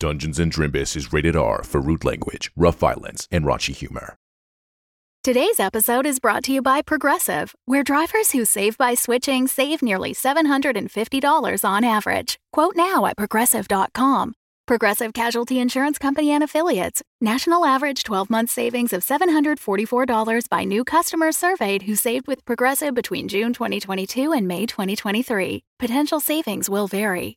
Dungeons and Drimbus is rated R for rude language, rough violence, and raunchy humor. Today's episode is brought to you by Progressive, where drivers who save by switching save nearly $750 on average. Quote now at progressive.com. Progressive Casualty Insurance Company and Affiliates. National average 12 month savings of $744 by new customers surveyed who saved with Progressive between June 2022 and May 2023. Potential savings will vary.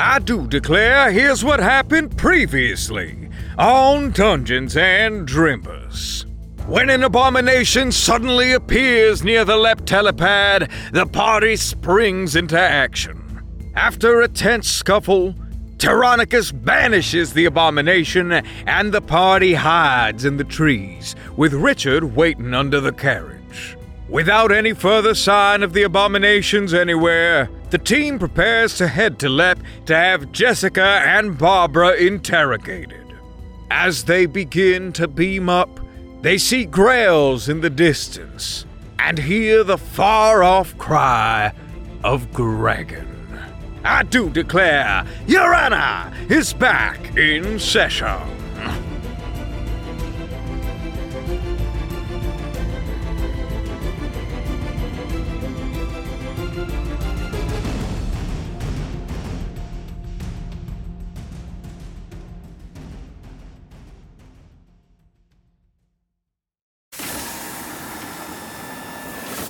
I do declare here's what happened previously on Dungeons and Drimbus. When an abomination suddenly appears near the leptelepad, the party springs into action. After a tense scuffle, Teronicus banishes the abomination and the party hides in the trees, with Richard waiting under the carriage. Without any further sign of the abominations anywhere, the team prepares to head to Lep to have Jessica and Barbara interrogated. As they begin to beam up, they see grails in the distance and hear the far off cry of Dragon. I do declare, Your Honor is back in session.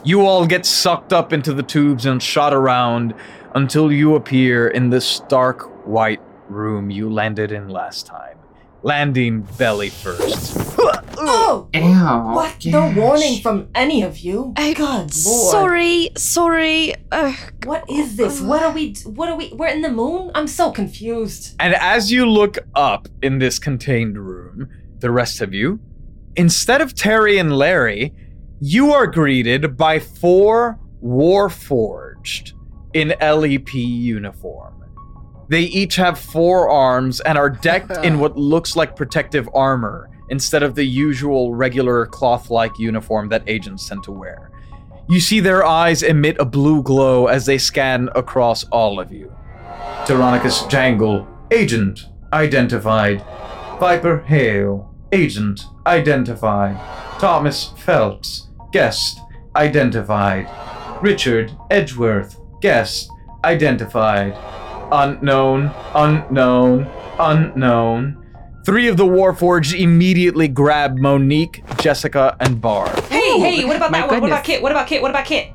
You all get sucked up into the tubes and shot around until you appear in this stark white room you landed in last time, landing belly first. Oh! Ew. What? No warning from any of you. I- Good lord. Sorry, sorry. Ugh. What is this? What are we? What are we? We're in the moon. I'm so confused. And as you look up in this contained room, the rest of you, instead of Terry and Larry, you are greeted by four Warforged in LEP uniform. They each have four arms and are decked in what looks like protective armor instead of the usual regular cloth like uniform that agents tend to wear. You see their eyes emit a blue glow as they scan across all of you. Teronicus Jangle, agent identified. Viper Hale, agent identified. Thomas Phelps, guest identified. Richard Edgeworth, guest identified. Unknown, unknown, unknown. Three of the Warforged immediately grab Monique, Jessica, and Barb. Hey, hey, what about my that? What about. Kit? What about Kit? What about Kit?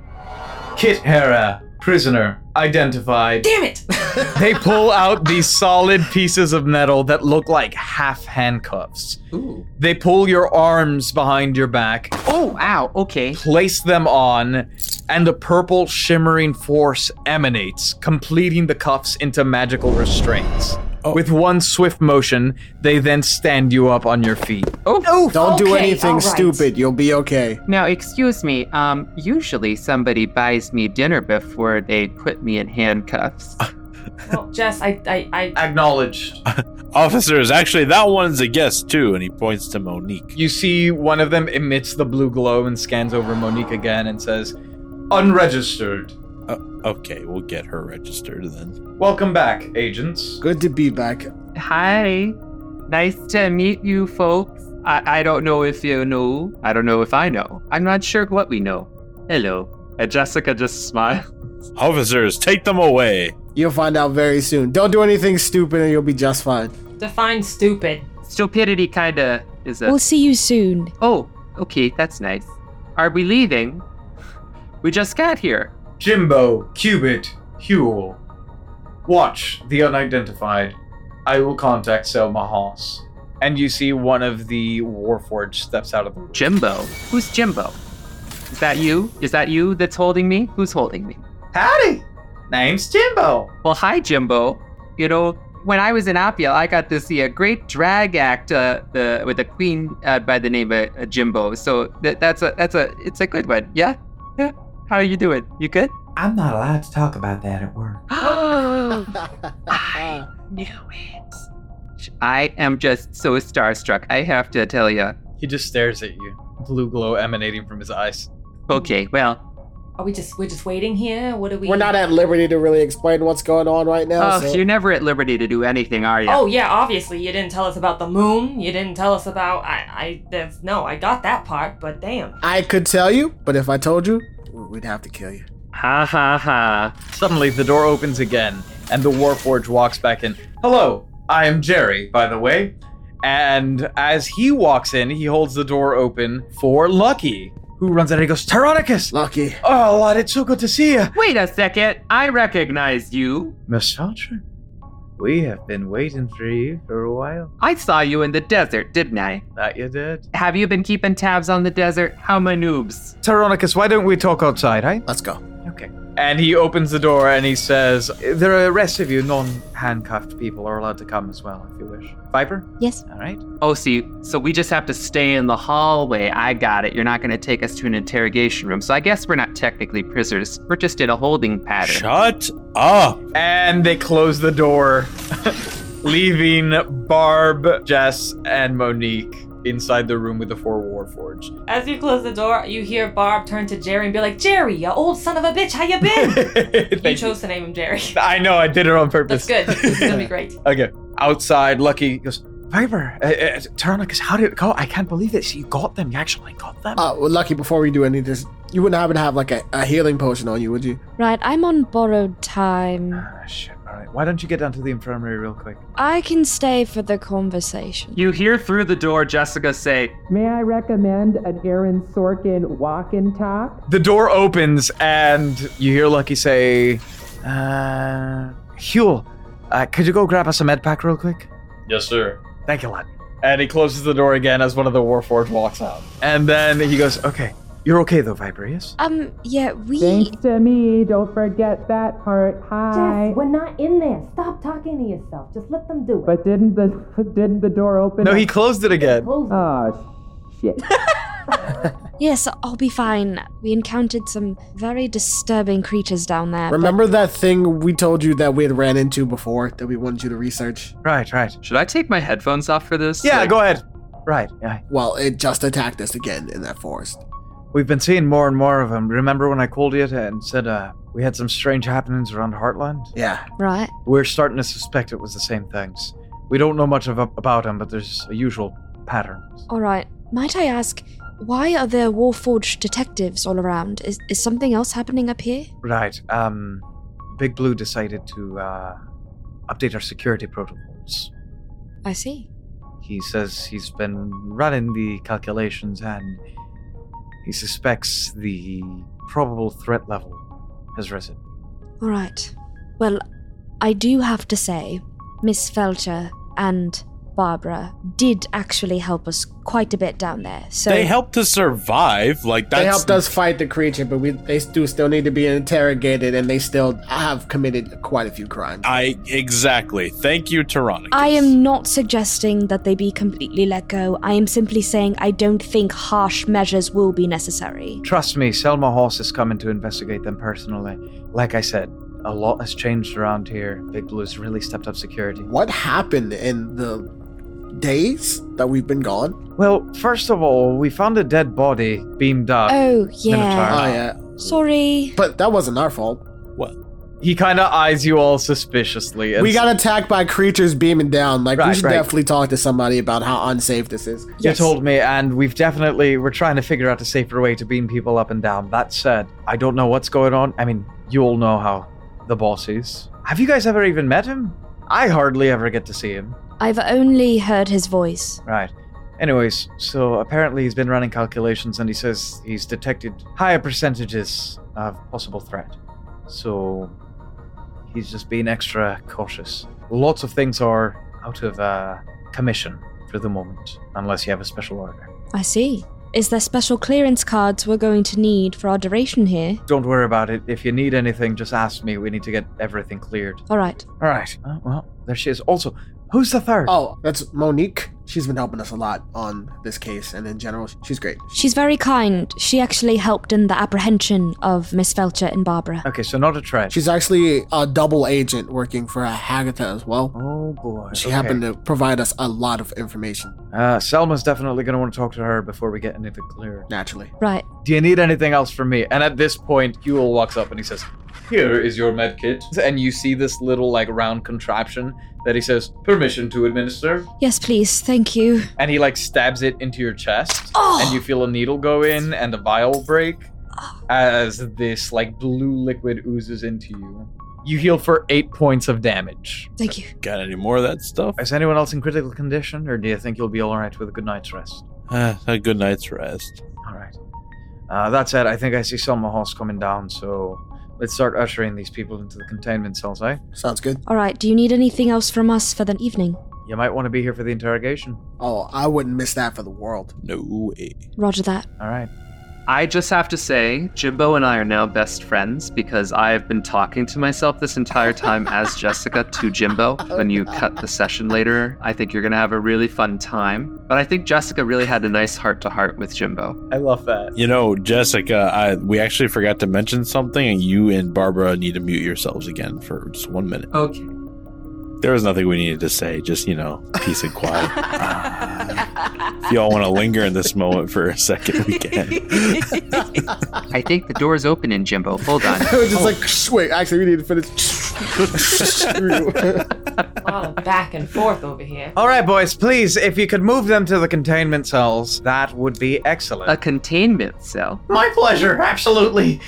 Kit Hera, prisoner identified. Damn it! they pull out these solid pieces of metal that look like half handcuffs. Ooh. They pull your arms behind your back, Oh, ow. Okay. place them on, and a purple shimmering force emanates, completing the cuffs into magical restraints. With one swift motion, they then stand you up on your feet. Oh. Don't do anything alright. stupid. You'll be okay. Now, excuse me. Um, usually somebody buys me dinner before they put me in handcuffs. Well, Jess, I, I, I. Acknowledged. Officers, actually, that one's a guest too, and he points to Monique. You see one of them emits the blue glow and scans over Monique again and says, Unregistered. Uh, okay, we'll get her registered then. Welcome back, agents. Good to be back. Hi. Nice to meet you, folks. I, I don't know if you know. I don't know if I know. I'm not sure what we know. Hello. And Jessica just smiled. Officers, take them away. You'll find out very soon. Don't do anything stupid and you'll be just fine. Define stupid. Stupidity kinda is a. We'll see you soon. Oh, okay, that's nice. Are we leaving? We just got here. Jimbo, Cubit, Huel. Watch the unidentified. I will contact Selma Haas. And you see one of the Warforged steps out of the room. Jimbo? Who's Jimbo? Is that you? Is that you that's holding me? Who's holding me? Howdy! Name's Jimbo. Well, hi, Jimbo. You know, when I was in Appia, I got to see a great drag act uh, the, with a queen uh, by the name of uh, Jimbo. So that, that's a that's a it's a good one. Yeah, yeah. How are you doing? You good? I'm not allowed to talk about that at work. I knew it. I am just so starstruck. I have to tell you. He just stares at you, blue glow emanating from his eyes. Okay, well, Are we just we're just waiting here? What are we? We're not at liberty to really explain what's going on right now. oh, so- you're never at liberty to do anything, are you? Oh yeah, obviously you didn't tell us about the moon. You didn't tell us about I I there's no I got that part, but damn. I could tell you, but if I told you, we'd have to kill you. Ha ha ha. Suddenly, the door opens again, and the Warforge walks back in. Hello, I am Jerry, by the way. And as he walks in, he holds the door open for Lucky, who runs out and he goes, Teronicus! Lucky. Oh, lad, it's so good to see you. Wait a second. I recognize you. Miss Feltcher, we have been waiting for you for a while. I saw you in the desert, didn't I? That you did? Have you been keeping tabs on the desert? How my noobs? Teronicus, why don't we talk outside, eh? Let's go. Okay. And he opens the door and he says, There are The rest of you non handcuffed people are allowed to come as well if you wish. Viper? Yes. All right. Oh, see, so we just have to stay in the hallway. I got it. You're not going to take us to an interrogation room. So I guess we're not technically prisoners. We're just in a holding pattern. Shut up. And they close the door, leaving Barb, Jess, and Monique inside the room with the four Warforged. As you close the door, you hear Barb turn to Jerry and be like, Jerry, you old son of a bitch, how you been? you chose to name him Jerry. I know, I did it on purpose. That's good. It's gonna be great. Okay. Outside, Lucky goes, Viper, uh, uh, Teronicus, how did it go? I can't believe this. You got them. You actually got them. Uh, well, Lucky, before we do any of this, you wouldn't happen to have like a, a healing potion on you, would you? Right, I'm on borrowed time. Ah, shit. All right. Why don't you get down to the infirmary real quick? I can stay for the conversation. You hear through the door Jessica say, May I recommend an Aaron Sorkin walk and talk? The door opens and you hear Lucky say, uh, Huel, uh, could you go grab us a med pack real quick? Yes, sir. Thank you, lad. And he closes the door again as one of the Warforged walks out. And then he goes, okay, you're okay though, Viper, yes? Um, yeah, we. Thanks to me. Don't forget that part. Hi. Jess, we're not in there. Stop talking to yourself. Just let them do it. But didn't the didn't the door open? No, he closed it again. Close it. Oh shit. Yes, I'll be fine. We encountered some very disturbing creatures down there. but- Remember that thing we told you that we had ran into before that we wanted you to research? Right, right. Should I take my headphones off for this? Yeah, Like- go ahead. Right, yeah. Well, it just attacked us again in that forest. We've been seeing more and more of them. Remember when I called you and said uh, we had some strange happenings around Heartland? Yeah. Right. We're starting to suspect it was the same things. We don't know much of, about them, but there's a usual pattern. All right. Might I ask, why are there Warforged detectives all around? Is, is something else happening up here? Right. Um, Big Blue decided to uh, update our security protocols. I see. He says he's been running the calculations and he suspects the probable threat level has risen. All right. Well, I do have to say, Miss Feltcher and Barbara did actually help us quite a bit down there. So they helped us survive. Like that's They helped us fight the creature, but we they do still need to be interrogated, and they still have committed quite a few crimes. I exactly. Thank you, Teronicus. I am not suggesting that they be completely let go. I am simply saying I don't think harsh measures will be necessary. Trust me, Selma Haas is coming to investigate them personally. Like I said, a lot has changed around here. Big Blue's really stepped up security. What happened in the days that we've been gone? Well, first of all, we found a dead body beamed up. Oh, Oh yeah. Ah, yeah, Sorry. but that wasn't our fault. What? He kind of eyes you all suspiciously. We got attacked by creatures beaming down. Like we should right. definitely talk to somebody about how unsafe this is. You Yes. told me, and we've definitely we're trying to figure out a safer way to beam people up and down. That said, I don't know what's going on. I mean, you all know how the boss is. Have you guys ever even met him? I hardly ever get to see him. I've only heard his voice. Right. Anyways, so apparently he's been running calculations and he says he's detected higher percentages of possible threat. So he's just being extra cautious. Lots of things are out of uh, commission for the moment, unless you have a special order. I see. Is there special clearance cards we're going to need for our duration here? Don't worry about it. If you need anything, just ask me. We need to get everything cleared. All right. All right. Uh, well, there she is. Also, who's the third? Oh, that's Monique. She's been helping us a lot on this case, and in general, she's great. She's very kind. She actually helped in the apprehension of Miss Feltcher and Barbara. Okay, so not a threat. She's actually a double agent working for Hagatha as well. Oh boy. She Okay. happened to provide us a lot of information, Uh, Selma's definitely going to want to talk to her before we get anything clear. naturally. Right. Do you need anything else from me? And at this point, Huel walks up and he says, Here is your med kit. And you see this little, like, round contraption that he says, Permission to administer. Yes, please. Thank you. And he, like, stabs it into your chest. Oh! And you feel a needle go in and a vial break as this, like, blue liquid oozes into you. You heal for eight points of damage. Thank you. Got any more of that stuff? Is anyone else in critical condition, or do you think you'll be alright with a good night's rest? Uh, a good night's rest. All right. Uh, that said, I think I see Selma Haas coming down, so let's start ushering these people into the containment cells, eh? Sounds good. All right. Do you need anything else from us for the evening? You might want to be here for the interrogation. Oh, I wouldn't miss that for the world. No way. Roger that. All right. I just have to say, Jimbo and I are now best friends because I have been talking to myself this entire time as Jessica to Jimbo. When you oh, cut the session later, I think you're going to have a really fun time. But I think Jessica really had a nice heart to heart with Jimbo. I love that. You know, Jessica, I we actually forgot to mention something, and you and Barbara need to mute yourselves again for just one minute. Okay. There was nothing we needed to say, just, you know, peace and quiet. if y'all want to linger in this moment for a second, we can. I think the door's open in Jimbo. Hold on. I was just like, "Shh, wait, actually, we need to finish. Screw you. A lot of back and forth over here. All right, boys, please, if you could move them to the containment cells, that would be excellent. A containment cell. My pleasure, absolutely.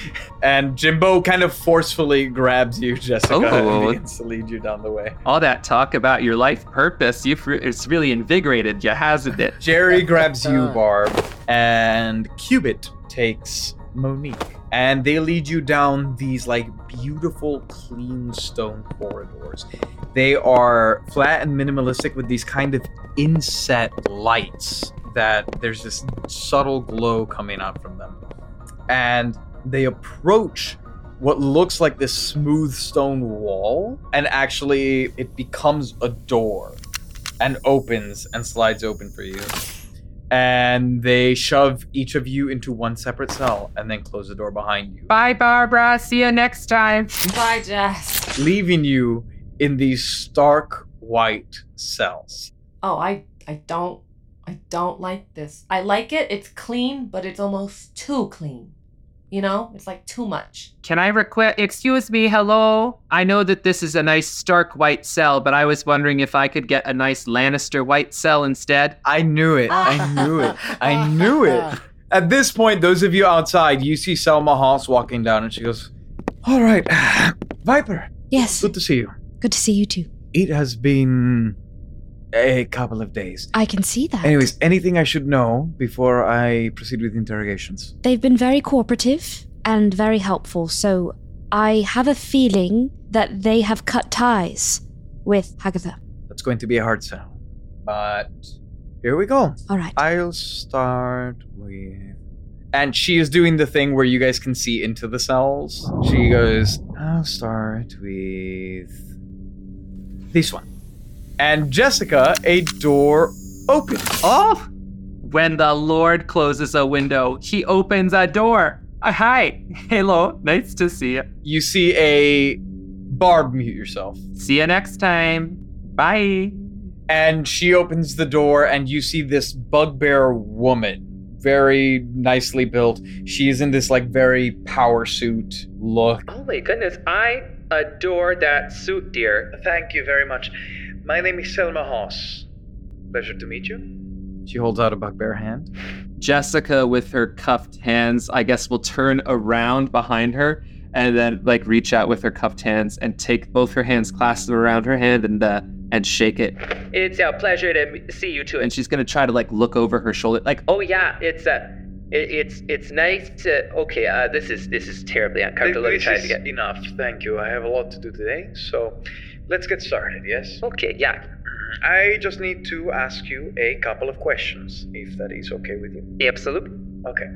And Jimbo kind of forcefully grabs you, Jessica, Oh. and begins to lead you down the way. All that talk about your life purpose, you've re- it's really invigorated you, hasn't it? Jerry grabs you, uh-huh. Barb, and Cubit takes Monique. And they lead you down these like beautiful, clean stone corridors. They are flat and minimalistic with these kind of inset lights that there's this subtle glow coming out from them. And they approach what looks like this smooth stone wall, and actually it becomes a door and opens and slides open for you. And they shove each of you into one separate cell and then close the door behind you, Bye, Barbara. See you next time. Bye, Jess. leaving you in these stark white cells. Oh, I I don't I don't like this. I like it. It's clean, but it's almost too clean. You know, it's like too much. Can I request? Excuse me, hello. I know that this is a nice Stark white cell, but I was wondering if I could get a nice Lannister white cell instead. I knew it. I knew it. I knew it. At this point, those of you outside, you see Selma Haas walking down and she goes, All right, Viper, Yes. good to see you. Good to see you too. It has been a couple of days. I can see that. Anyways, anything I should know before I proceed with interrogations? They've been very cooperative and very helpful, so I have a feeling that they have cut ties with Hagatha. That's going to be a hard sell. But here we go. All right. I'll start with. And she is doing the thing where you guys can see into the cells. She goes, I'll start with this one. And Jessica, a door opens. Oh! When the Lord closes a window, he opens a door. Uh, hi. Hello. Nice to see you. You see a Barb mute yourself. See you next time. Bye. And she opens the door, and you see this bugbear woman, very nicely built. She is in this like very power suit look. Oh my goodness, I adore that suit, dear. Thank you very much. My name is Selma Haas. Pleasure to meet you. She holds out a bugbear hand. Jessica, with her cuffed hands, I guess will turn around behind her and then like reach out with her cuffed hands and take both her hands, clasp them around her hand, and uh, and shake it. It's a pleasure to see you too. And she's gonna try to like look over her shoulder, like, oh yeah, it's uh, it, it's it's nice to. Okay, uh, this is this is terribly uncomfortable. Let me try to get. enough. Thank you. I have a lot to do today, so let's get started. Yes. Okay, yeah. Mm-hmm. I just need to ask you a couple of questions, if that is okay with you. Absolutely. Okay.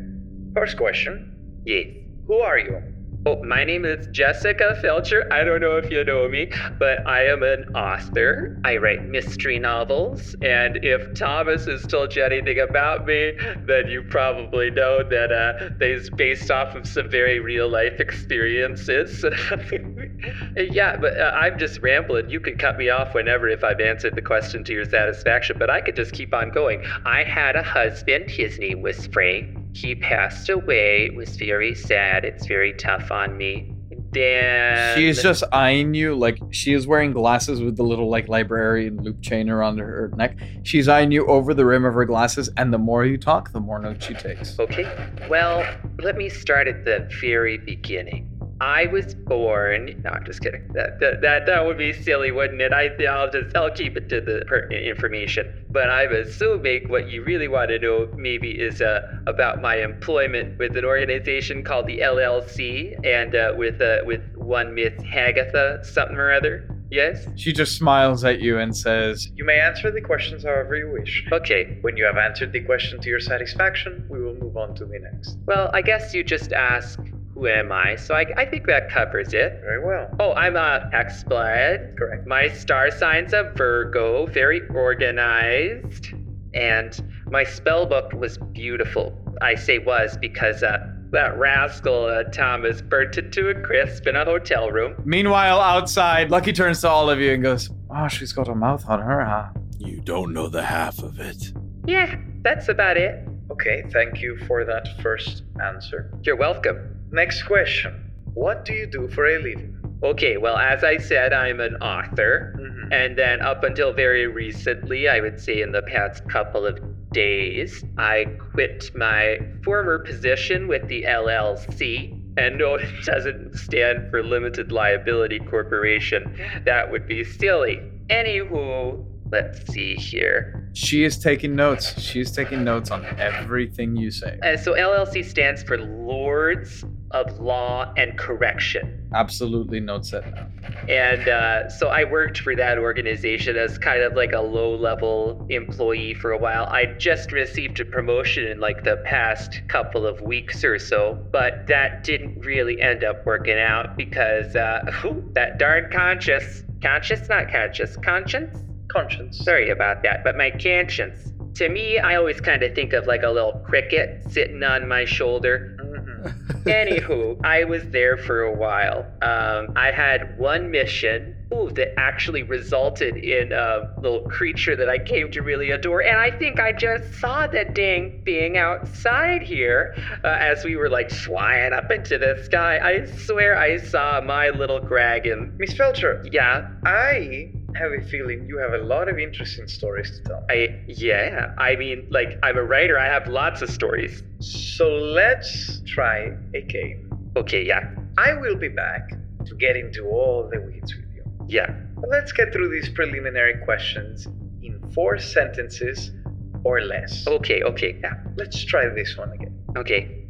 First question Yes. Who are you? Oh, my name is Jessica Feltcher. I don't know if you know me, but I am an author. I write mystery novels, and if Thomas has told you anything about me, then you probably know that uh, they's based off of some very real life experiences. yeah, but uh, I'm just rambling. You can cut me off whenever if I've answered the question to your satisfaction, but I could just keep on going. I had a husband. His name was Frank. He passed away. It was very sad. It's very tough on me. Then She's just eyeing you like she is wearing glasses with the little like librarian loop chain around her neck. She's eyeing you over the rim of her glasses, and the more you talk, the more notes she takes. Okay. Well, let me start at the very beginning. I was born. No, I'm just kidding. That that that, that would be silly, wouldn't it? I I'll just I'll keep it to the pertinent information. But I'm assuming what you really want to know maybe is uh, about my employment with an organization called the LLC and uh, with uh, with one Miss Hagatha something or other. Yes. She just smiles at you and says, You may answer the questions however you wish. Okay. When you have answered the question to your satisfaction, we will move on to the next. Well, I guess you just ask, who am I? So I, I think that covers it. Very well. Oh, I'm a Hexblood. Correct. My star sign's a Virgo, very organized. And my spell book was beautiful. I say was because uh, that rascal uh, Thomas burnt it to a crisp in a hotel room. Meanwhile, outside, Lucky turns to all of you and goes, Oh, she's got a mouth on her, huh? You don't know the half of it. Yeah, that's about it. Okay, thank you for that first answer. You're welcome. Next question. What do you do for a living? Okay, well, as I said, I'm an author. Mhm. And then up until very recently, I would say in the past couple of days, I quit my former position with the LLC. And no, it doesn't stand for Limited Liability Corporation. That would be silly. Anywho, let's see here. She is taking notes. She's taking notes on everything you say. Uh, so LLC stands for Lords of Law and Correction. Absolutely notes down. And uh, so I worked for that organization as kind of like a low level employee for a while. I just received a promotion in like the past couple of weeks or so, but that didn't really end up working out because uh, that darn conscious, conscious, not conscious, conscience? Conscience. Sorry about that, but my conscience. To me, I always kind of think of like a little cricket sitting on my shoulder. Anywho, I was there for a while. Um, I had one mission ooh, that actually resulted in a little creature that I came to really adore. And I think I just saw the dang thing outside here uh, as we were like flying up into the sky. I swear I saw my little dragon. Miss Feltcher, Yeah, I have a feeling you have a lot of interesting stories to tell. I, yeah. I mean, like, I'm a writer, I have lots of stories. So let's try a game. Okay, yeah, I will be back to get into all the weeds with you. yeah. But let's get through these preliminary questions in four sentences or less. Okay, okay, yeah. Let's try this one again. Okay.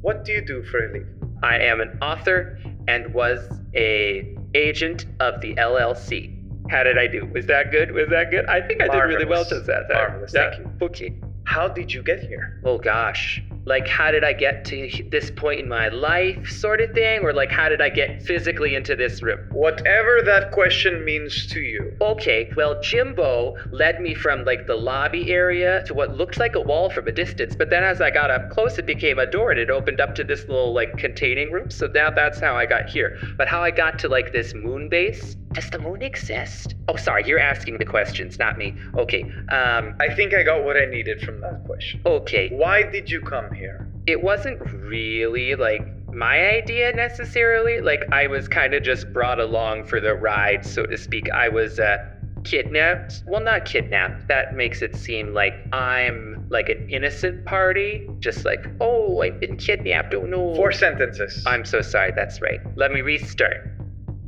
What do you do for a living? I am an author and was a agent of the LLC. How did I do? Was that good? Was that good? I think I did really well to that. Marvelous, Yeah. thank you. Okay. How did you get here? Oh gosh. Like, how did I get to this point in my life, sort of thing? Or, like, how did I get physically into this room? Whatever that question means to you. Okay, well, Jimbo led me from like the lobby area to what looked like a wall from a distance, but then as I got up close, it became a door and it opened up to this little like containing room. So now that's how I got here. But how I got to like this moon base? Does the moon exist? Oh, sorry, you're asking the questions, not me. Okay, um, I think I got what I needed from that question. okay. Why did you come here? It wasn't really like my idea necessarily. Like I was kind of just brought along for the ride, so to speak. I was uh, kidnapped. Well, not kidnapped. That makes it seem like I'm like an innocent party. Just like, oh, I've been kidnapped. Oh no. Four sentences. I'm so sorry. That's right. Let me restart.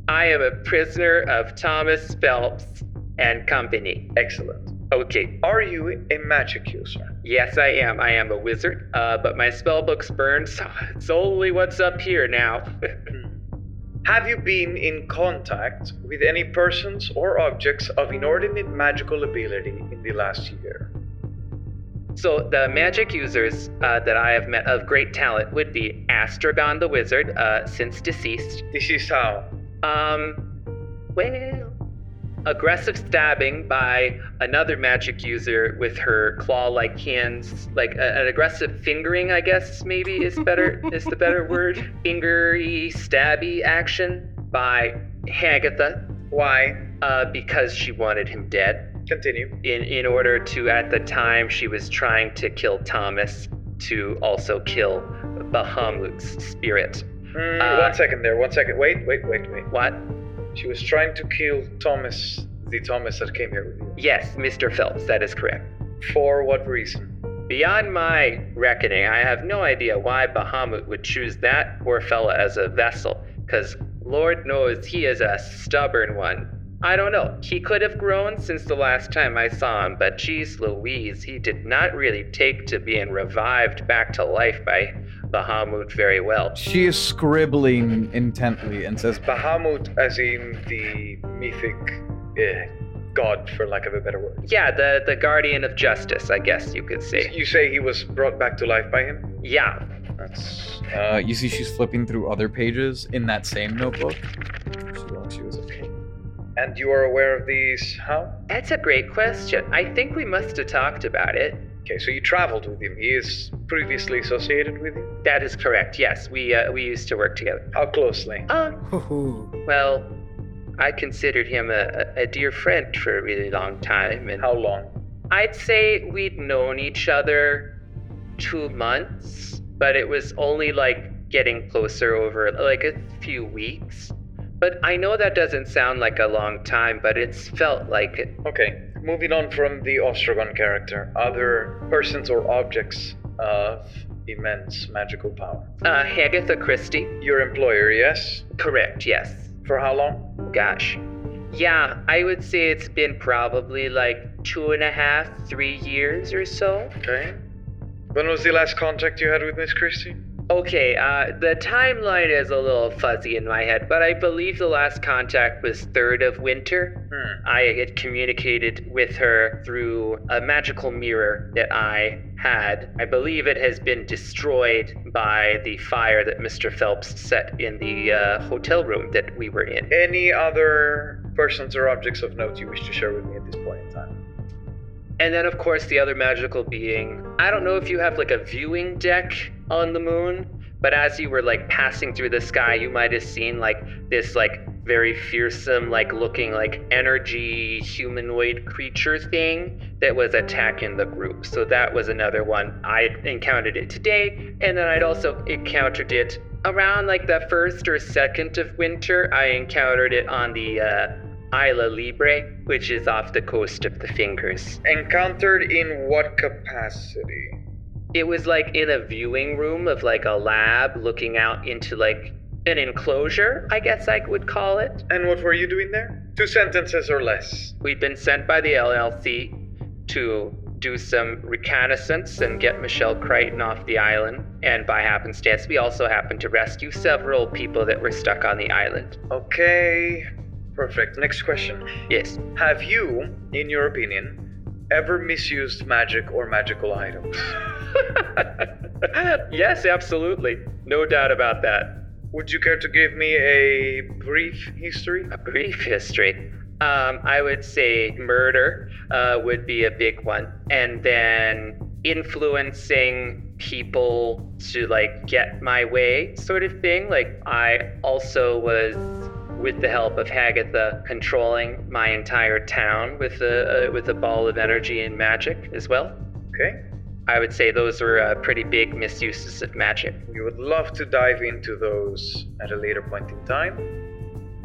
I am a prisoner of Thomas Phelps and Company. Excellent. Okay. Are you a magic user? Yes, I am. I am a wizard, uh, but my spell book's burned, so it's only what's up here now. Have you been in contact with any persons or objects of inordinate magical ability in the last year? So the magic users uh, that I have met of great talent would be Astragon the Wizard, uh, since deceased. Deceased how? Um, well, aggressive stabbing by another magic user with her claw-like hands, like a- an aggressive fingering, I guess maybe is better is the better word. Fingery, stabby action by Hagatha. Why? Uh, because she wanted him dead. Continue. In in order to, at the time, she was trying to kill Thomas to also kill Bahamut's spirit. Mm, Uh, one second there, one second. Wait, wait, wait, wait. What? She was trying to kill Thomas, the Thomas that came here with you. Yes, Mr. Phelps, that is correct. For what reason? Beyond my reckoning, I have no idea why Bahamut would choose that poor fella as a vessel, because Lord knows he is a stubborn one. I don't know. He could have grown since the last time I saw him, but geez Louise, he did not really take to being revived back to life by Bahamut very well. She is scribbling intently and says, Bahamut, as in the mythic eh, god, for lack of a better word. Yeah, the, the guardian of justice, I guess you could say. You say he was brought back to life by him? Yeah. That's. uh, you see she's flipping through other pages in that same notebook. She looks you as okay. And you are aware of these how? That's a great question. I think we must have talked about it. Okay, so you traveled with him. He is previously associated with you? That is correct. Yes, we uh, we used to work together. How closely? Uh, well, I considered him a, a, a dear friend for a really long time, and How long? I'd say we'd known each other two months, but it was only like getting closer over like a few weeks. But I know that doesn't sound like a long time, but it's felt like it. Okay, moving on from the Ostrogon character, other persons or objects of immense magical power. Uh, Hagatha Christie. Your employer, yes? Correct, yes. For how long? Gosh. Yeah, I would say it's been probably like two and a half, three years or so. Okay. When was the last contact you had with Miss Christie? Okay, uh, the timeline is a little fuzzy in my head, but I believe the last contact was 3rd of winter. Hmm. I had communicated with her through a magical mirror that I had. I believe it has been destroyed by the fire that Mr. Phelps set in the uh, hotel room that we were in. Any other persons or objects of note you wish to share with me at this point? And then, of course, the other magical being. I don't know if you have like a viewing deck on the moon, but as you were like passing through the sky, you might have seen like this like very fearsome, like looking like energy humanoid creature thing that was attacking the group. So that was another one. I encountered it today, and then I'd also encountered it around like the first or second of winter. I encountered it on the uh, Isla Libre, which is off the coast of the Fingers. Encountered in what capacity? It was like in a viewing room of like a lab looking out into like an enclosure, I guess I would call it. And what were you doing there? Two sentences or less. We'd been sent by the LLC to do some reconnaissance and get Michelle Crichton off the island. And by happenstance, we also happened to rescue several people that were stuck on the island. Okay, perfect. Next question. Yes. Have you, in your opinion, ever misused magic or magical items? yes, absolutely. No doubt about that. Would you care to give me a brief history? A brief history. Um, I would say murder uh, would be a big one, and then influencing people to like get my way, sort of thing. Like I also was, with the help of Hagatha, controlling my entire town with a uh, with a ball of energy and magic as well. Okay. I would say those were uh, pretty big misuses of magic. We would love to dive into those at a later point in time.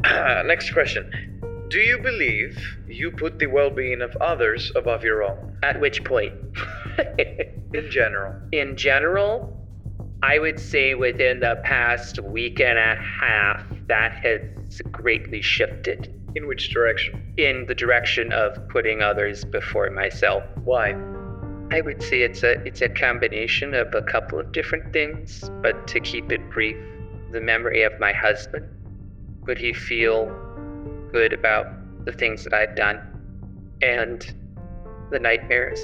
Next question. Do you believe you put the well being of others above your own? At which point? In general. In general, I would say within the past week and a half, that has greatly shifted. In which direction? In the direction of putting others before myself. Why? I would say it's a it's a combination of a couple of different things, but to keep it brief, the memory of my husband, would he feel good about the things that I've done and the nightmares?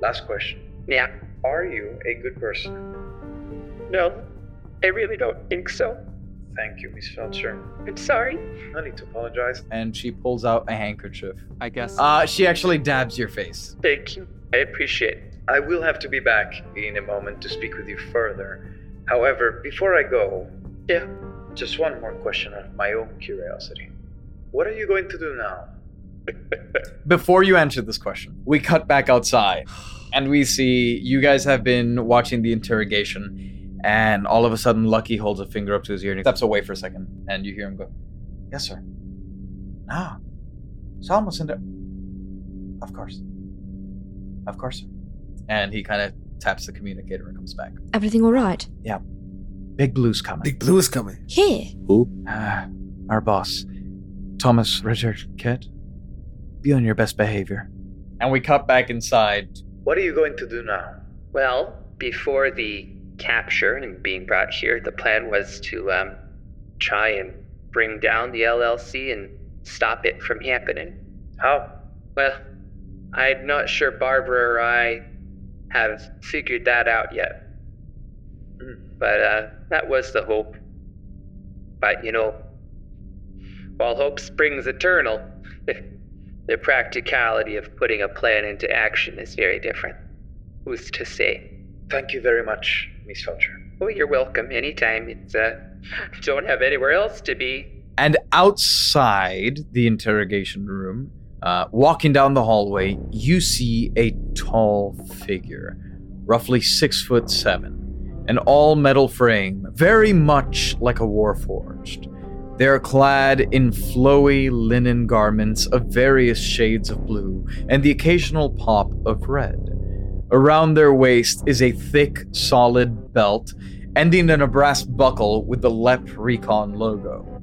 Last question. Yeah. Are you a good person? No, I really don't think so. Thank you, Miss Feltcher. I'm sorry. No need to apologize. And she pulls out a handkerchief. I guess. Uh, she actually dabs your face. Thank you. I appreciate it. I will have to be back in a moment to speak with you further. However, before I go, Yeah. just one more question out of my own curiosity. What are you going to do now? Before you answer this question, we cut back outside and we see you guys have been watching the interrogation, and all of a sudden, Lucky holds a finger up to his ear and he steps away for a second, and you hear him go, Yes, sir. Ah, Selma's in there. Of course. Of course, sir. And he kind of taps the communicator and comes back. Everything all right? Yeah. Big Blue's coming. Big Blue is coming. Here. Who? Ah, our boss, Thomas Richard Kidd. Be on your best behavior. And we cut back inside. What are you going to do now? Well, before the capture and being brought here, the plan was to um, try and bring down the LLC and stop it from happening. How? Well, I'm not sure Barbara or I have figured that out yet. But uh, that was the hope. But you know, while hope springs eternal, the practicality of putting a plan into action is very different. Who's to say? Thank you very much, Miss Feltcher. Oh, you're welcome anytime. It's uh, don't have anywhere else to be. And outside the interrogation room, uh, walking down the hallway, you see a tall figure, roughly six foot seven, an all metal frame, very much like a warforged. They are clad in flowy linen garments of various shades of blue and the occasional pop of red. Around their waist is a thick, solid belt ending in a brass buckle with the LEP Recon logo.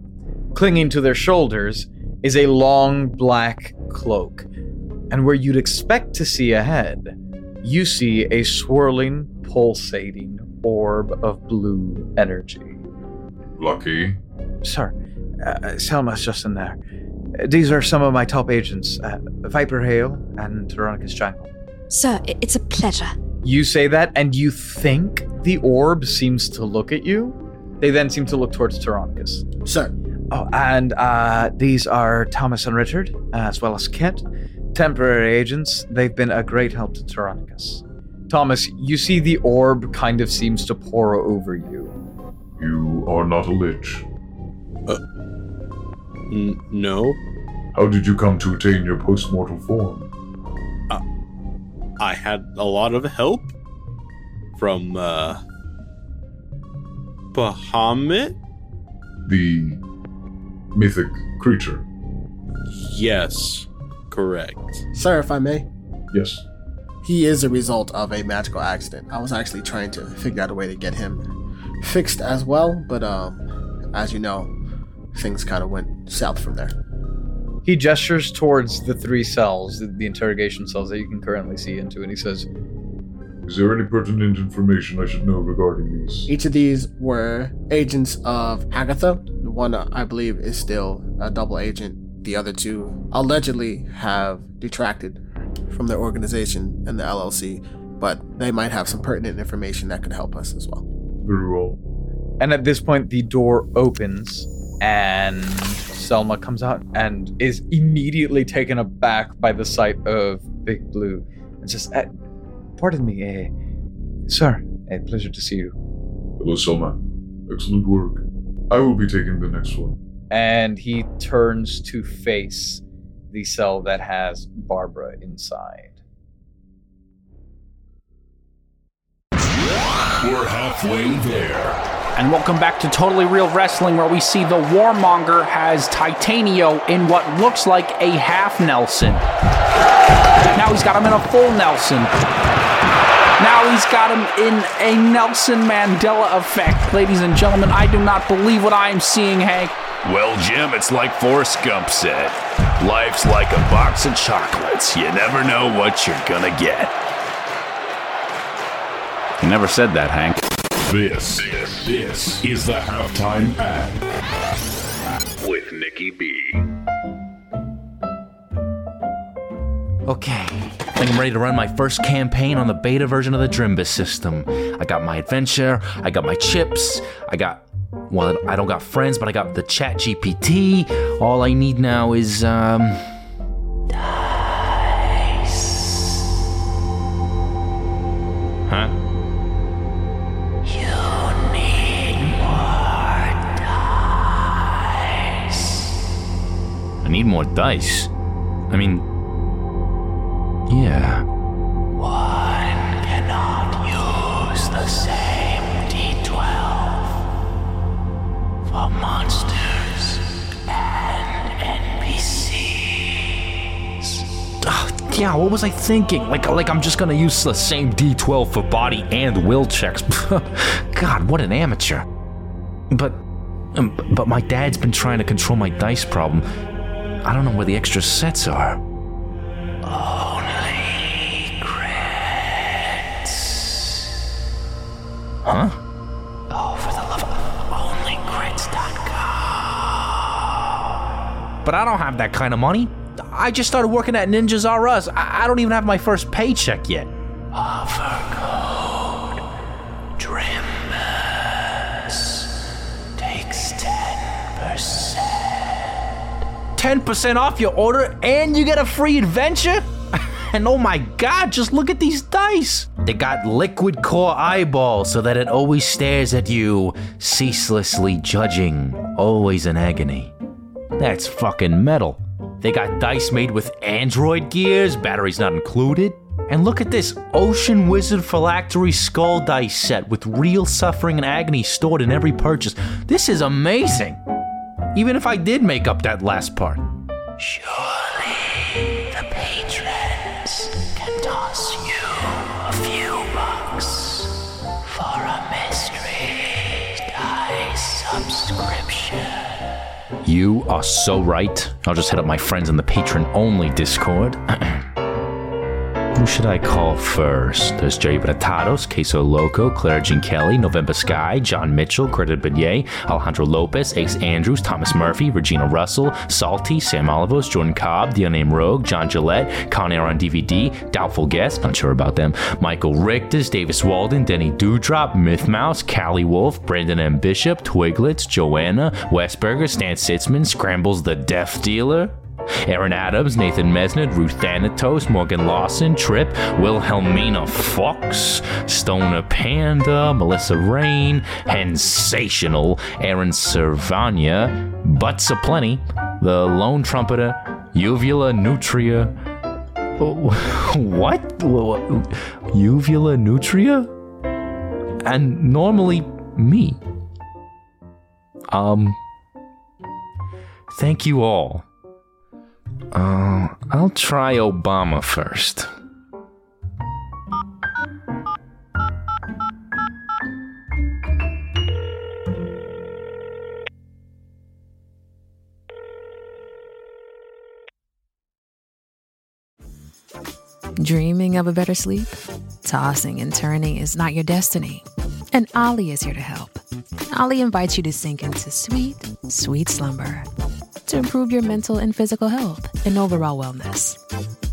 Clinging to their shoulders is a long black cloak, and where you'd expect to see a head, you see a swirling, pulsating orb of blue energy. Lucky. Sir, uh, Selma's just in there. These are some of my top agents uh, Viper Hale and Veronica Strangle. Sir, it's a pleasure. You say that, and you think the orb seems to look at you. They then seem to look towards Teronicus. Sir. Oh, and uh, these are Thomas and Richard, as well as Kent. Temporary agents. They've been a great help to Teronicus. Thomas, you see the orb kind of seems to pour over you. You are not a lich. Uh, n- no. How did you come to attain your post-mortal form? I had a lot of help from uh Bahamut. The mythic creature. Yes, correct. Sir, if I may, Yes. he is a result of a magical accident. I was actually trying to figure out a way to get him fixed as well, but um, as you know, things kind of went south from there. He gestures towards the three cells, the, the interrogation cells that you can currently see into, and he says, Is there any pertinent information I should know regarding these? Each of these were agents of Agatha. The one I believe is still a double agent. The other two allegedly have detracted from their organization and the LLC, but they might have some pertinent information that could help us as well. Very well. And at this point, the door opens, and Selma comes out and is immediately taken aback by the sight of Big Blue and says, uh, Pardon me, uh, sir, a pleasure to see you. Hello, Selma. Excellent work. I will be taking the next one. And he turns to face the cell that has Barbara inside. We're halfway there. And welcome back to Totally Real Wrestling, where we see the Warmonger has Titanio in what looks like a half Nelson. Now he's got him in a full Nelson. Now he's got him in a Nelson Mandela effect. Ladies and gentlemen, I do not believe what I am seeing, Hank. Well, Jim, it's like Forrest Gump said life's like a box of chocolates. You never know what you're gonna get. You never said that, Hank. This, this is the halftime ad. With Nikki B. Okay, I think I'm ready to run my first campaign on the beta version of the Drimbus system. I got my adventure, I got my chips, I got. Well, I don't got friends, but I got the chat GPT. All I need now is, um. Need more dice. I mean, yeah. One cannot use the same D12 for monsters and NPCs. Ah, yeah, what was I thinking? Like, like I'm just gonna use the same D12 for body and will checks. God, what an amateur. But, um, but my dad's been trying to control my dice problem. I don't know where the extra sets are. Only crits. Huh? Oh, for the love of onlycrits.com. But I don't have that kind of money. I just started working at Ninjas R Us. I, I don't even have my first paycheck yet. Offer 10% off your order and you get a free adventure? and oh my god, just look at these dice! They got liquid core eyeballs so that it always stares at you, ceaselessly judging, always in agony. That's fucking metal. They got dice made with android gears, batteries not included. And look at this Ocean Wizard Phylactery Skull Dice set with real suffering and agony stored in every purchase. This is amazing! Even if I did make up that last part. Surely the patrons can toss you a few bucks for a mystery dice subscription. You are so right. I'll just hit up my friends in the patron only Discord. Who should I call first? There's Jerry Bratados, Queso Loco, Clara Jean Kelly, November Sky, John Mitchell, Greta Benet, Alejandro Lopez, Ace Andrews, Thomas Murphy, Regina Russell, Salty, Sam Olivos, Jordan Cobb, The Unnamed Rogue, John Gillette, Con Air on DVD, Doubtful Guest, not sure about them, Michael Richters, Davis Walden, Denny Dewdrop, Myth Mouse, Callie Wolf, Brandon M. Bishop, Twiglets, Joanna, Westberger, Stan Sitzman, Scrambles the Death Dealer, Aaron Adams, Nathan Mesnard, Ruth Thanatos, Morgan Lawson, Trip, Wilhelmina Fox, Stoner Panda, Melissa Rain, Sensational, Aaron Servania, Butts Aplenty, The Lone Trumpeter, Uvula Nutria. What? Uvula Nutria? And normally me. Um. Thank you all. Uh, I'll try Obama first. Dreaming of a better sleep? Tossing and turning is not your destiny. And Olly is here to help. Olly invites you to sink into sweet, sweet slumber to improve your mental and physical health and overall wellness.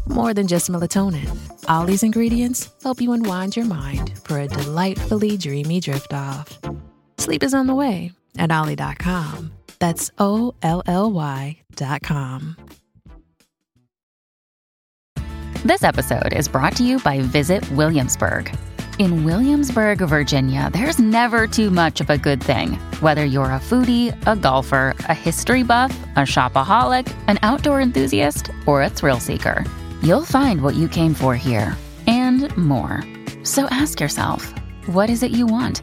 More than just melatonin, Olly's ingredients help you unwind your mind for a delightfully dreamy drift off. Sleep is on the way at Olly.com. That's O L L Y.com. This episode is brought to you by Visit Williamsburg. In Williamsburg, Virginia, there's never too much of a good thing. Whether you're a foodie, a golfer, a history buff, a shopaholic, an outdoor enthusiast, or a thrill seeker, you'll find what you came for here and more. So ask yourself, what is it you want?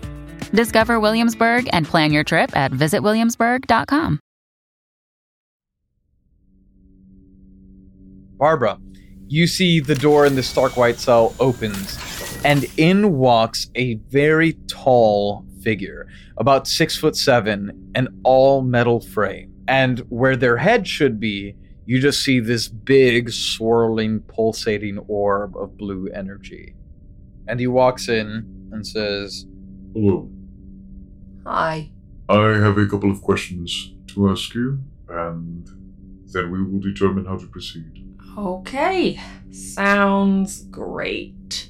Discover Williamsburg and plan your trip at visitwilliamsburg.com. Barbara, you see the door in the Stark White cell opens, and in walks a very tall figure, about six foot seven, an all metal frame. And where their head should be, you just see this big, swirling, pulsating orb of blue energy. And he walks in and says, Hello. Hi. I have a couple of questions to ask you. and then we will determine how to proceed. Okay, sounds great.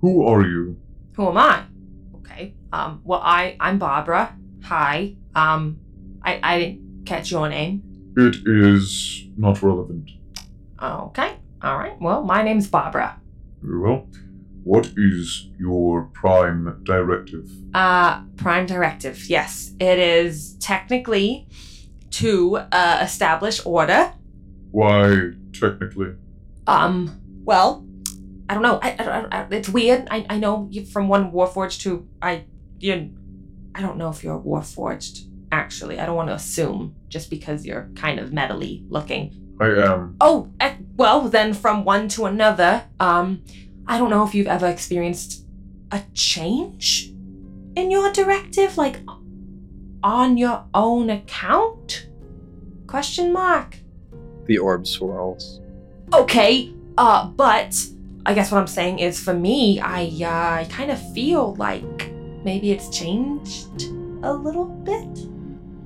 Who are you? Who am I? Okay. Um. Well, I I'm Barbara. Hi. Um. I I didn't catch your name. It is not relevant. Okay. All right. Well, my name's Barbara. Very well. What is your prime directive? Uh, prime directive. Yes, it is technically to uh, establish order. Why, technically? Um. Well, I don't know. I, I, I, it's weird. I, I know you from one Warforged to I. You. I don't know if you're Warforged. Actually, I don't want to assume just because you're kind of metally looking. I am. Oh, eh, well, then from one to another, um, I don't know if you've ever experienced a change in your directive, like on your own account? Question mark. The orb swirls. Okay, uh, but I guess what I'm saying is for me, I, uh, I kind of feel like maybe it's changed a little bit.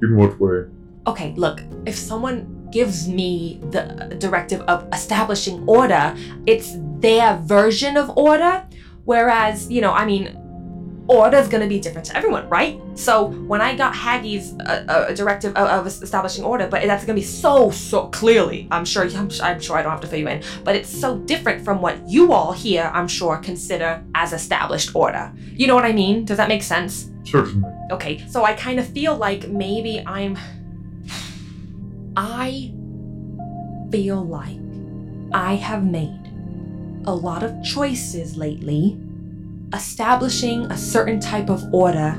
In what way? okay, look, if someone gives me the directive of establishing order, it's their version of order. Whereas, you know, I mean, order is going to be different to everyone, right? So when I got Haggy's uh, uh, directive of, of establishing order, but that's going to be so, so clearly, I'm sure, I'm, I'm sure I don't have to fill you in, but it's so different from what you all here, I'm sure, consider as established order. You know what I mean? Does that make sense? Certainly. Okay, so I kind of feel like maybe I'm. I feel like I have made a lot of choices lately, establishing a certain type of order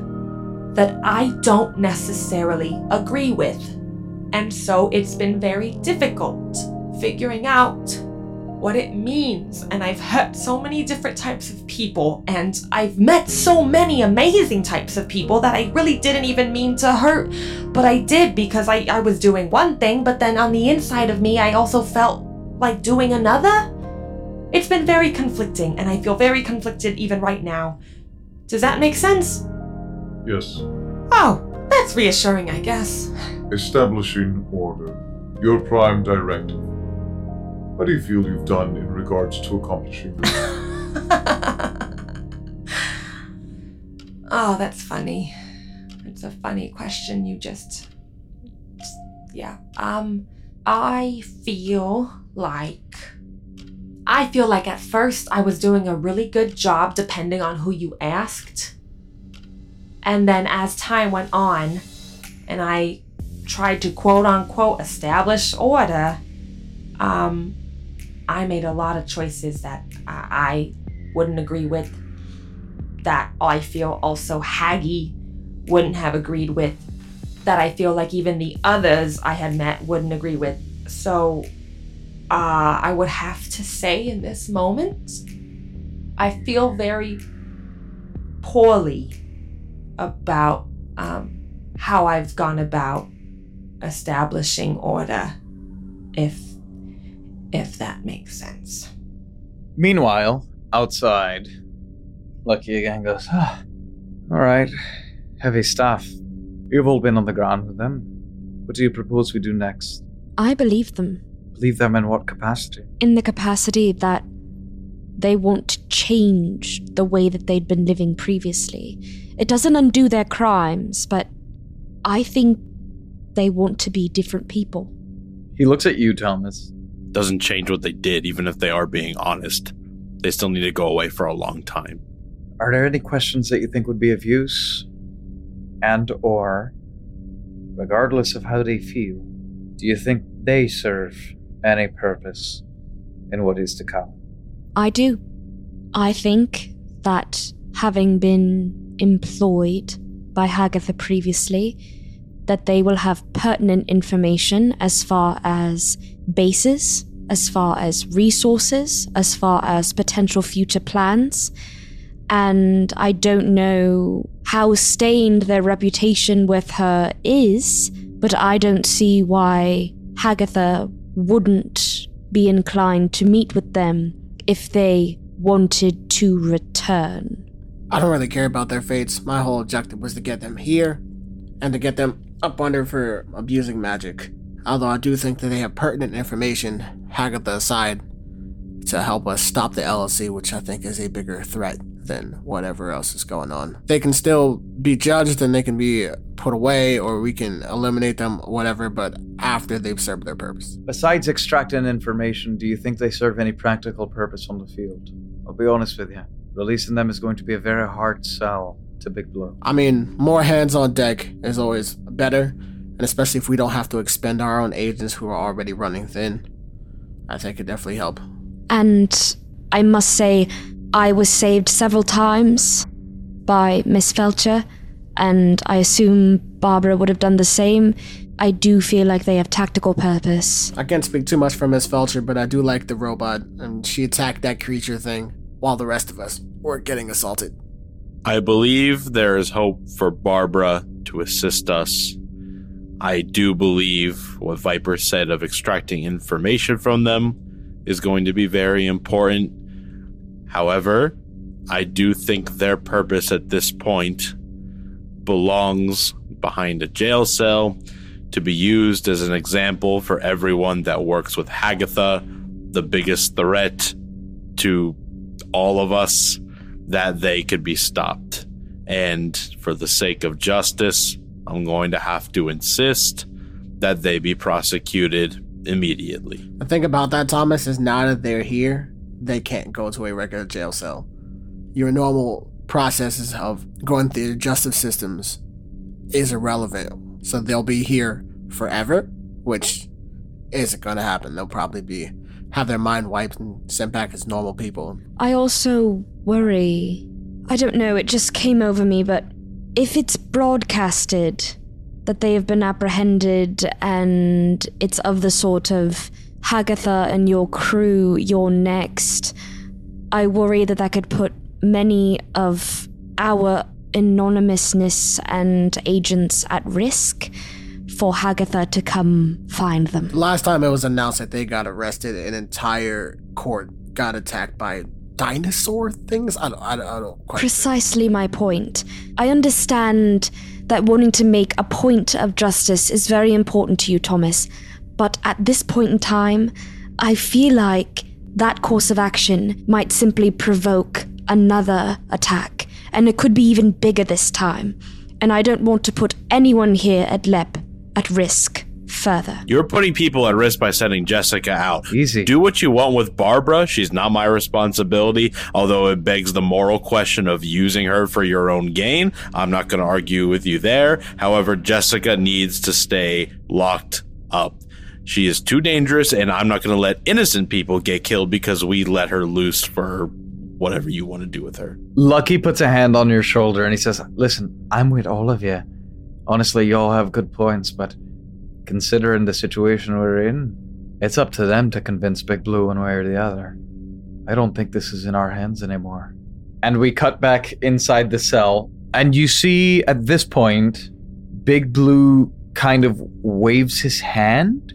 that I don't necessarily agree with. And so it's been very difficult figuring out what it means. And I've hurt so many different types of people, and I've met so many amazing types of people that I really didn't even mean to hurt. But I did because I, I was doing one thing, but then on the inside of me, I also felt like doing another. It's been very conflicting, and I feel very conflicted even right now. Does that make sense? Yes. Oh, that's reassuring, I guess. Establishing order. Your prime directive. What do you feel you've done in regards to accomplishing this? Oh, that's funny. It's a funny question you just yeah. Um I feel like I feel like at first I was doing a really good job depending on who you asked. And then as time went on and I tried to quote unquote establish order, um I made a lot of choices that I, wouldn't agree with that I feel also Haggy wouldn't have agreed with, that I feel like even the others I had met wouldn't agree with. So, uh, I would have to say in this moment, I feel very poorly about um, how I've gone about establishing order, if if that makes sense. Meanwhile, outside, Lucky again goes, ah, all right, heavy stuff. You've all been on the ground with them. What do you propose we do next? I believe them Leave them in what capacity? in the capacity that they want to change the way that they'd been living previously. It doesn't undo their crimes, but I think they want to be different people. He looks at you, Thomas. Doesn't change what they did, even if they are being honest. They still need to go away for a long time. Are there any questions that you think would be of use? And or, regardless of how they feel, do you think they serve any purpose in what is to come? I do. I think that having been employed by Hagatha previously, that they will have pertinent information as far as bases, as far as resources, as far as potential future plans. And I don't know how stained their reputation with her is, but I don't see why Hagatha wouldn't be inclined to meet with them if they wanted to return. I don't really care about their fates. My whole objective was to get them here and to get them up under for abusing magic. Although I do think that they have pertinent information, Hagatha aside, to help us stop the LLC, which I think is a bigger threat than whatever else is going on. They can still be judged and they can be put away, or we can eliminate them, whatever, but after they've served their purpose. Besides extracting information, do you think they serve any practical purpose on the field? I'll be honest with you. Releasing them is going to be a very hard sell to Big Blue. I mean, more hands on deck is always better, and especially if we don't have to expend our own agents who are already running thin. I think it definitely help. And I must say, I was saved several times by Miss Feltcher, and I assume Barbara would have done the same. I do feel like they have tactical purpose. I can't speak too much for Miss Feltcher, but I do like the robot, and she attacked that creature thing while the rest of us were getting assaulted. I believe there is hope for Barbara to assist us. I do believe what Viper said of extracting information from them is going to be very important. However, I do think their purpose at this point belongs behind a jail cell to be used as an example for everyone that works with Hagatha, the biggest threat to all of us, that they could be stopped. And for the sake of justice, I'm going to have to insist that they be prosecuted immediately. The thing about that, Thomas, is now that they're here, they can't go to a regular jail cell. Your normal processes of going through the justice systems is irrelevant. So they'll be here forever, which isn't going to happen. They'll probably be have their mind wiped and sent back as normal people. I also worry. I don't know, it just came over me, but if it's broadcasted that they have been apprehended and it's of the sort of Hagatha and your crew, you're next, I worry that that could put many of our anonymousness and agents at risk for Hagatha to come find them. Last time it was announced that they got arrested, an entire court got attacked by dinosaur things. I don't, I don't, I don't quite. Precisely my point. I understand that wanting to make a point of justice is very important to you, Thomas, but at this point in time, I feel like that course of action might simply provoke another attack, and it could be even bigger this time. And I don't want to put anyone here at LEP at risk further. You're putting people at risk by sending Jessica out. Easy. Do what you want with Barbara. She's not my responsibility, although it begs the moral question of using her for your own gain. I'm not going to argue with you there. However, Jessica needs to stay locked up. She is too dangerous, and I'm not going to let innocent people get killed because we let her loose for whatever you want to do with her. Lucky puts a hand on your shoulder and he says, Listen, I'm with all of you. Honestly, you all have good points, but considering the situation we're in, it's up to them to convince Big Blue one way or the other. I don't think this is in our hands anymore. And we cut back inside the cell, and you see at this point, Big Blue kind of waves his hand.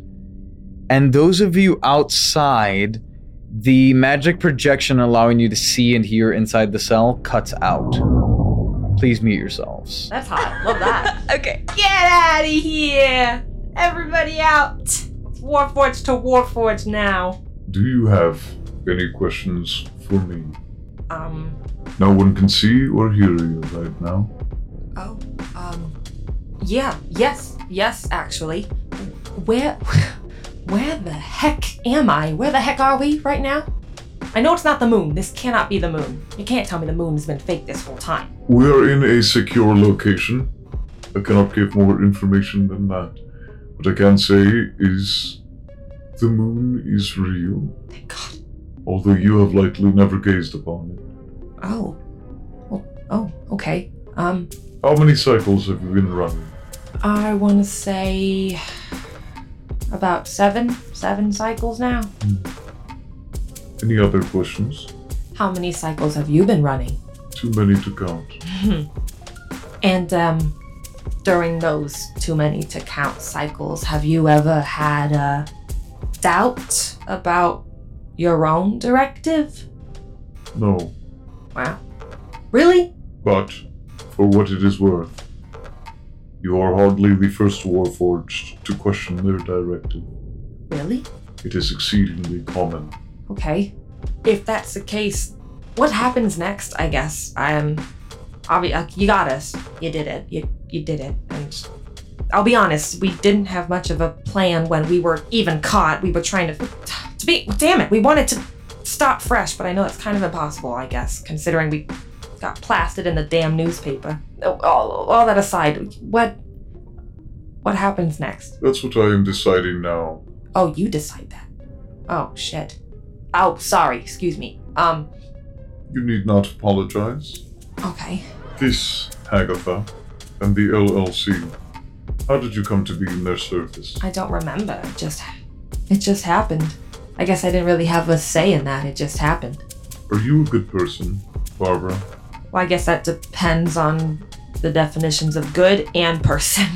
And those of you outside, the magic projection allowing you to see and hear inside the cell cuts out. Please mute yourselves. That's hot. Love that. okay. Get out of here! Everybody out! It's Warforged to Warforged now. Do you have any questions for me? Um, No one can see or hear you right now. oh, um, yeah, yes, yes, actually. Where, where the heck am I? Where the heck are we right now? I know it's not the moon. This cannot be the moon. You can't tell me the moon has been fake this whole time. We are in a secure location. I cannot give more information than that. What I can say is the moon is real. Thank God. Although you have likely never gazed upon it. Oh. Oh, oh okay. Um, How many cycles have you been running? I want to say about seven, seven cycles now. Any other questions? How many cycles have you been running? Too many to count. and um, during those too many to count cycles, have you ever had a doubt about your own directive? No. Wow. Really? But, for what it is worth, You are hardly the first Warforged to question their directive. Really? It is exceedingly common. Okay. If that's the case, what happens next? I guess. Um, obvi- uh, you got us. You did it. You you did it. And I'll be honest, we didn't have much of a plan when we were even caught. We were trying to to be. Damn it! We wanted to start fresh, but I know it's kind of impossible. I guess, considering we got plastered in the damn newspaper. Oh, All, all that aside, what what happens next? That's what I am deciding now. Oh, you decide that. Oh shit. Oh, sorry. Excuse me. Um. You need not apologize. Okay. This, Agatha, and the LLC. How did you come to be in their service? I don't remember. It just it just happened. I guess I didn't really have a say in that. It just happened. Are you a good person, Barbara? Well, I guess that depends on the definitions of good and person.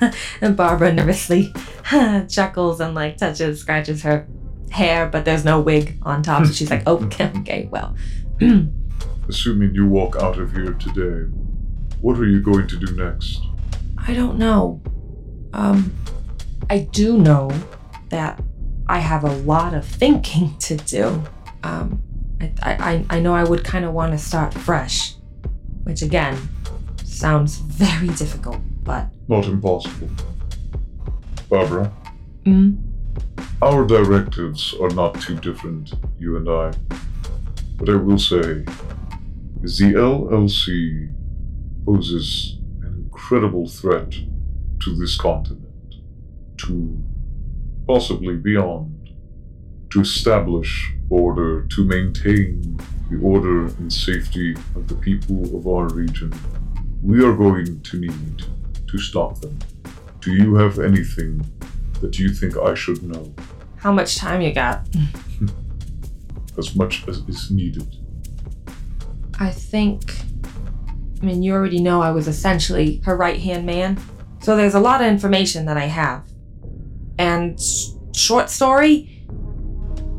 and Barbara nervously chuckles and like touches, scratches her hair, but there's no wig on top. So she's like, oh, okay, okay, well. Assuming you walk out of here today, what are you going to do next? I don't know. Um, I do know that I have a lot of thinking to do. Um, I, I, I know I would kind of want to start fresh, which again sounds very difficult, but Not impossible. Barbara, mm, our directives are not too different, you and I. What I will say is the LLC poses an incredible threat to this continent, to possibly beyond, to establish order, to maintain the order and safety of the people of our region. We are going to need to stop them. Do you have anything that you think I should know? how much time you got? As much as is needed. I think. I mean, you already know I was essentially her right hand man. So there's a lot of information that I have. And s- short story,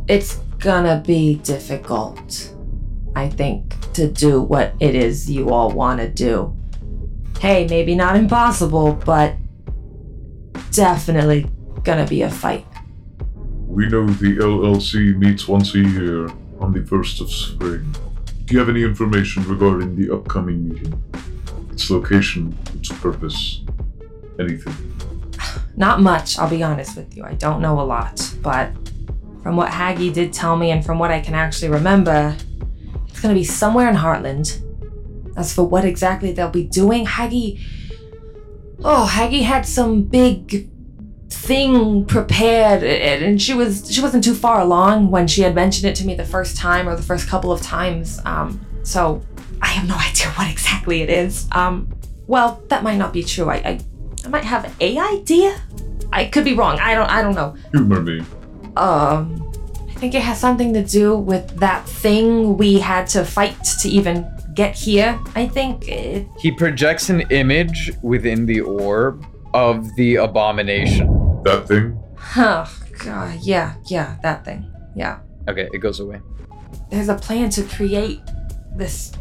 it's gonna be difficult, I think, to do what it is you all want to do. Hey, maybe not impossible, but definitely gonna be a fight. We know the LLC meets once a year on the 1st of spring. Do you have any information regarding the upcoming meeting? Its location, its purpose, anything? Not much, I'll be honest with you. I don't know a lot, but from what Haggy did tell me and from what I can actually remember, it's gonna be somewhere in Heartland. As for what exactly they'll be doing, Haggy. Oh, Haggy had some big thing prepared and she was she wasn't too far along when she had mentioned it to me the first time or the first couple of times um so i have no idea what exactly it is um well that might not be true i i, I might have a idea i could be wrong i don't i don't know Humor me. Um i think it has something to do with that thing we had to fight to even get here i think it He projects an image within the orb of the abomination. That thing? huh god yeah yeah that thing yeah Okay, it goes away. there's a plan to create this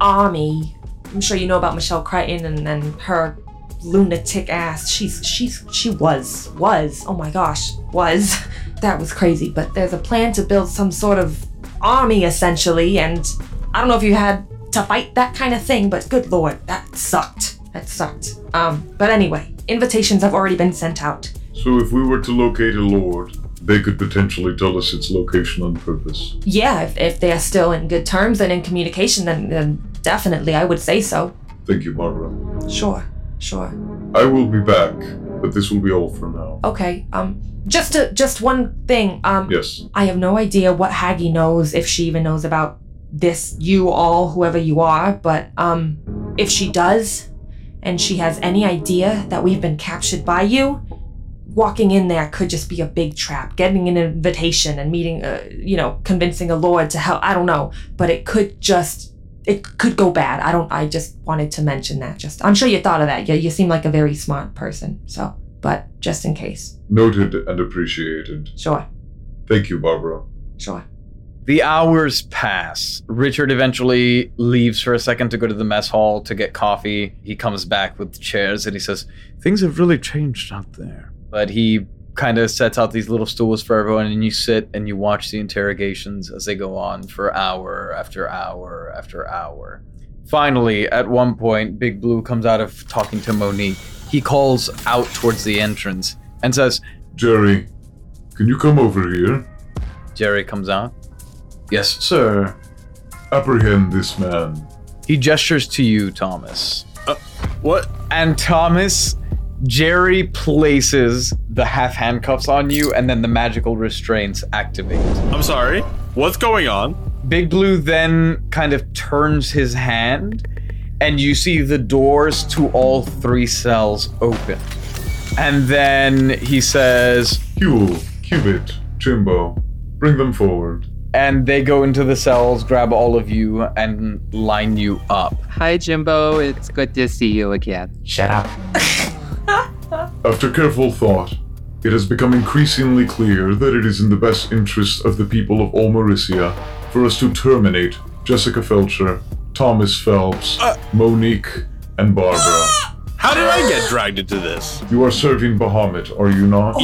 army. I'm sure you know about Michelle Crichton and, and her lunatic ass. She's she's she was was oh my gosh was that was crazy. But there's a plan to build some sort of army essentially, and I don't know if you had to fight that kind of thing, but good lord, that sucked. That sucked. Um, but anyway, invitations have already been sent out. So if we were to locate a lord, they could potentially tell us its location on purpose. Yeah, if, if they are still in good terms and in communication, then, then definitely I would say so. Thank you, Barbara. Sure, sure. I will be back, but this will be all for now. Okay. Um, just to just one thing. Um, Yes. I have no idea what Haggy knows, if she even knows about this. You all, whoever you are, but um, if she does, and she has any idea that we've been captured by you, walking in there could just be a big trap. Getting an invitation and meeting, uh, you know, convincing a lord to help. I don't know, but it could just. It could go bad. I don't. I just wanted to mention that. Just, I'm sure you thought of that. You, you seem like a very smart person. So, but just in case. Noted and appreciated. Sure. Thank you, Barbara. Sure. The hours pass. Richard eventually leaves for a second to go to the mess hall to get coffee. He comes back with chairs and he says, Things have really changed out there. But he kind of sets out these little stools for everyone, and you sit and you watch the interrogations as they go on for hour after hour after hour. Finally, at one point, Big Blue comes out of talking to Monique. He calls out towards the entrance and says, Jerry, can you come over here? Jerry comes out. Yes, sir. Apprehend this man. He gestures to you, Thomas. Uh, what? And Thomas, Jerry places the half handcuffs on you, and then the magical restraints activate. I'm sorry. What's going on? Big Blue then kind of turns his hand, and you see the doors to all three cells open. And then he says, Huel, Cubit, Jimbo, bring them forward. And they go into the cells, grab all of you, and line you up. Hi, Jimbo. It's good to see you again. Shut up. After careful thought, it has become increasingly clear that it is in the best interest of the people of Olmericia for us to terminate Jessica Feltcher, Thomas Phelps, uh. Monique, and Barbara. Ah! How did I get dragged into this? You are serving Bahamut, are you not?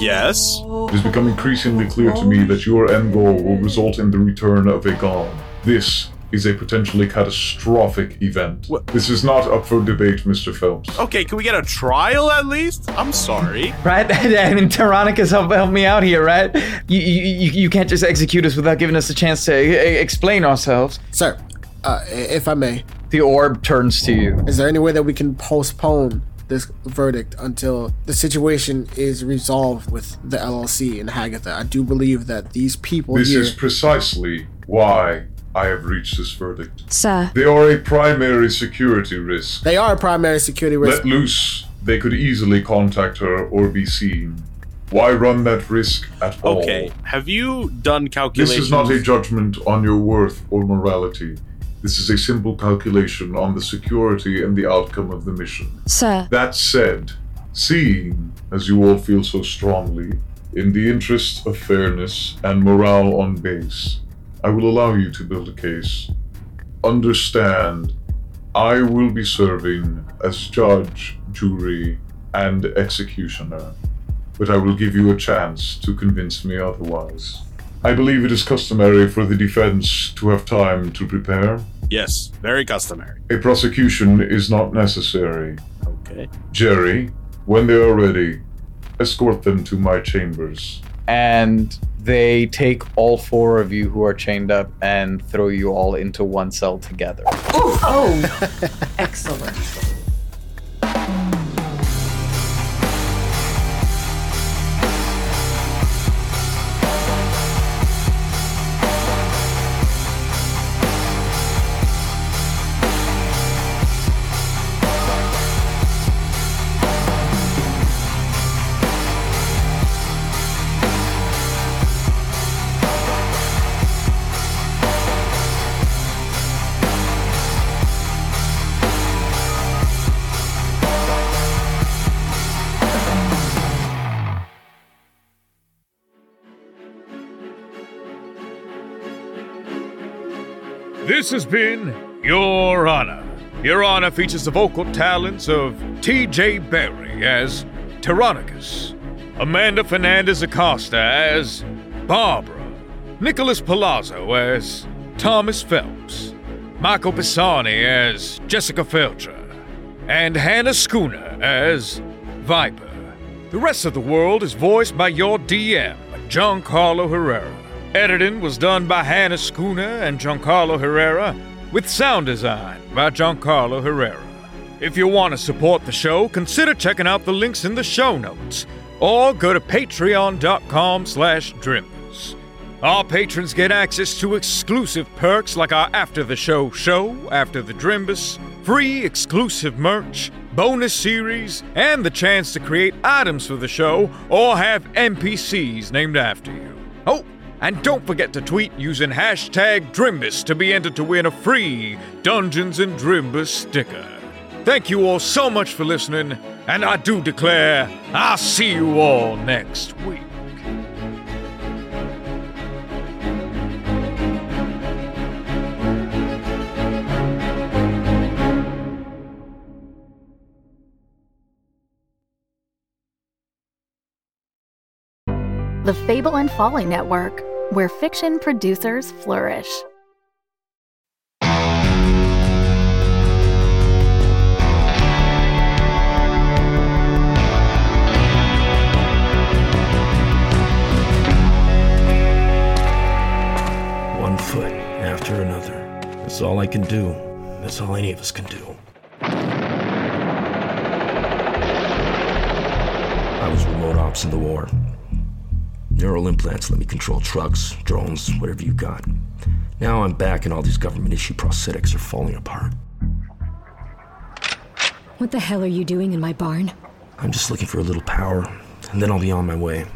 Yes. It has become increasingly clear to me that your end goal will result in the return of Aegon. This is a potentially catastrophic event. This is not up for debate, Mr. Phelps. Okay, can we get a trial at least? I'm sorry. Right? I mean, Teronicus help, help me out here, right? You, you, you can't just execute us without giving us a chance to e- explain ourselves. Sir, uh, if I may. The orb turns to you. Is there any way that we can postpone this verdict until the situation is resolved with the LLC and Hagatha? I do believe that these people This here. is precisely why I have reached this verdict. Sir. They are a primary security risk. They are a primary security risk. Let loose, they could easily contact her or be seen. Why run that risk at all? Okay, have you done calculations? This is not a judgment on your worth or morality. This is a simple calculation on the security and the outcome of the mission. Sir. That said, seeing, as you all feel so strongly, in the interest of fairness and morale on base, I will allow you to build a case. Understand, I will be serving as judge, jury, and executioner, but I will give you a chance to convince me otherwise. I believe it is customary for the defense to have time to prepare. Yes, very customary. A prosecution is not necessary. Okay. Jerry, when they are ready, escort them to my chambers. And they take all four of you who are chained up and throw you all into one cell together. Oh, excellent. This has been Your Honor. Your Honor features the vocal talents of T.J. Berry as Teronicus, Amanda Fernandez Acosta as Barbara, Nicholas Palazzo as Thomas Phelps, Michael Pisani as Jessica Feltcher, and Hannah Schooner as Viper. The rest of the world is voiced by your DM, Giancarlo Herrera. Editing was done by Hannah Schooner and Giancarlo Herrera, with sound design by Giancarlo Herrera. If you want to support the show, consider checking out the links in the show notes, or go to patreon.com slash drimbus. Our patrons get access to exclusive perks like our After the Show show, After the Drimbus, free exclusive merch, bonus series, and the chance to create items for the show or have NPCs named after you. Oh, and don't forget to tweet using hashtag Drimbus to be entered to win a free Dungeons and Drimbus sticker. Thank you all so much for listening, and I do declare I'll see you all next week. The Fable and Folly Network, where fiction producers flourish. One foot after another. That's all I can do. That's all any of us can do. I was remote ops in the war. Neural implants let me control trucks, drones, whatever you got. Now I'm back and all these government issue prosthetics are falling apart. What the hell are you doing in my barn? I'm just looking for a little power, and then I'll be on my way.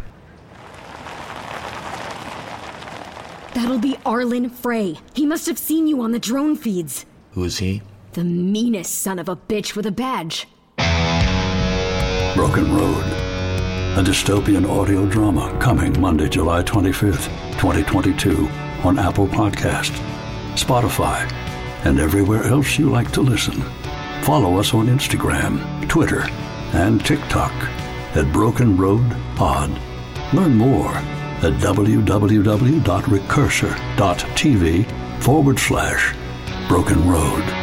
That'll be Arlen Frey. He must have seen you on the drone feeds. Who is he? The meanest son of a bitch with a badge. Broken Road, a dystopian audio drama coming Monday, July 25th, 2022 on Apple Podcast, Spotify, and everywhere else you like to listen. Follow us on Instagram, Twitter, and TikTok at Broken Road Pod. Learn more at www.recursor.tv forward slash Broken Road.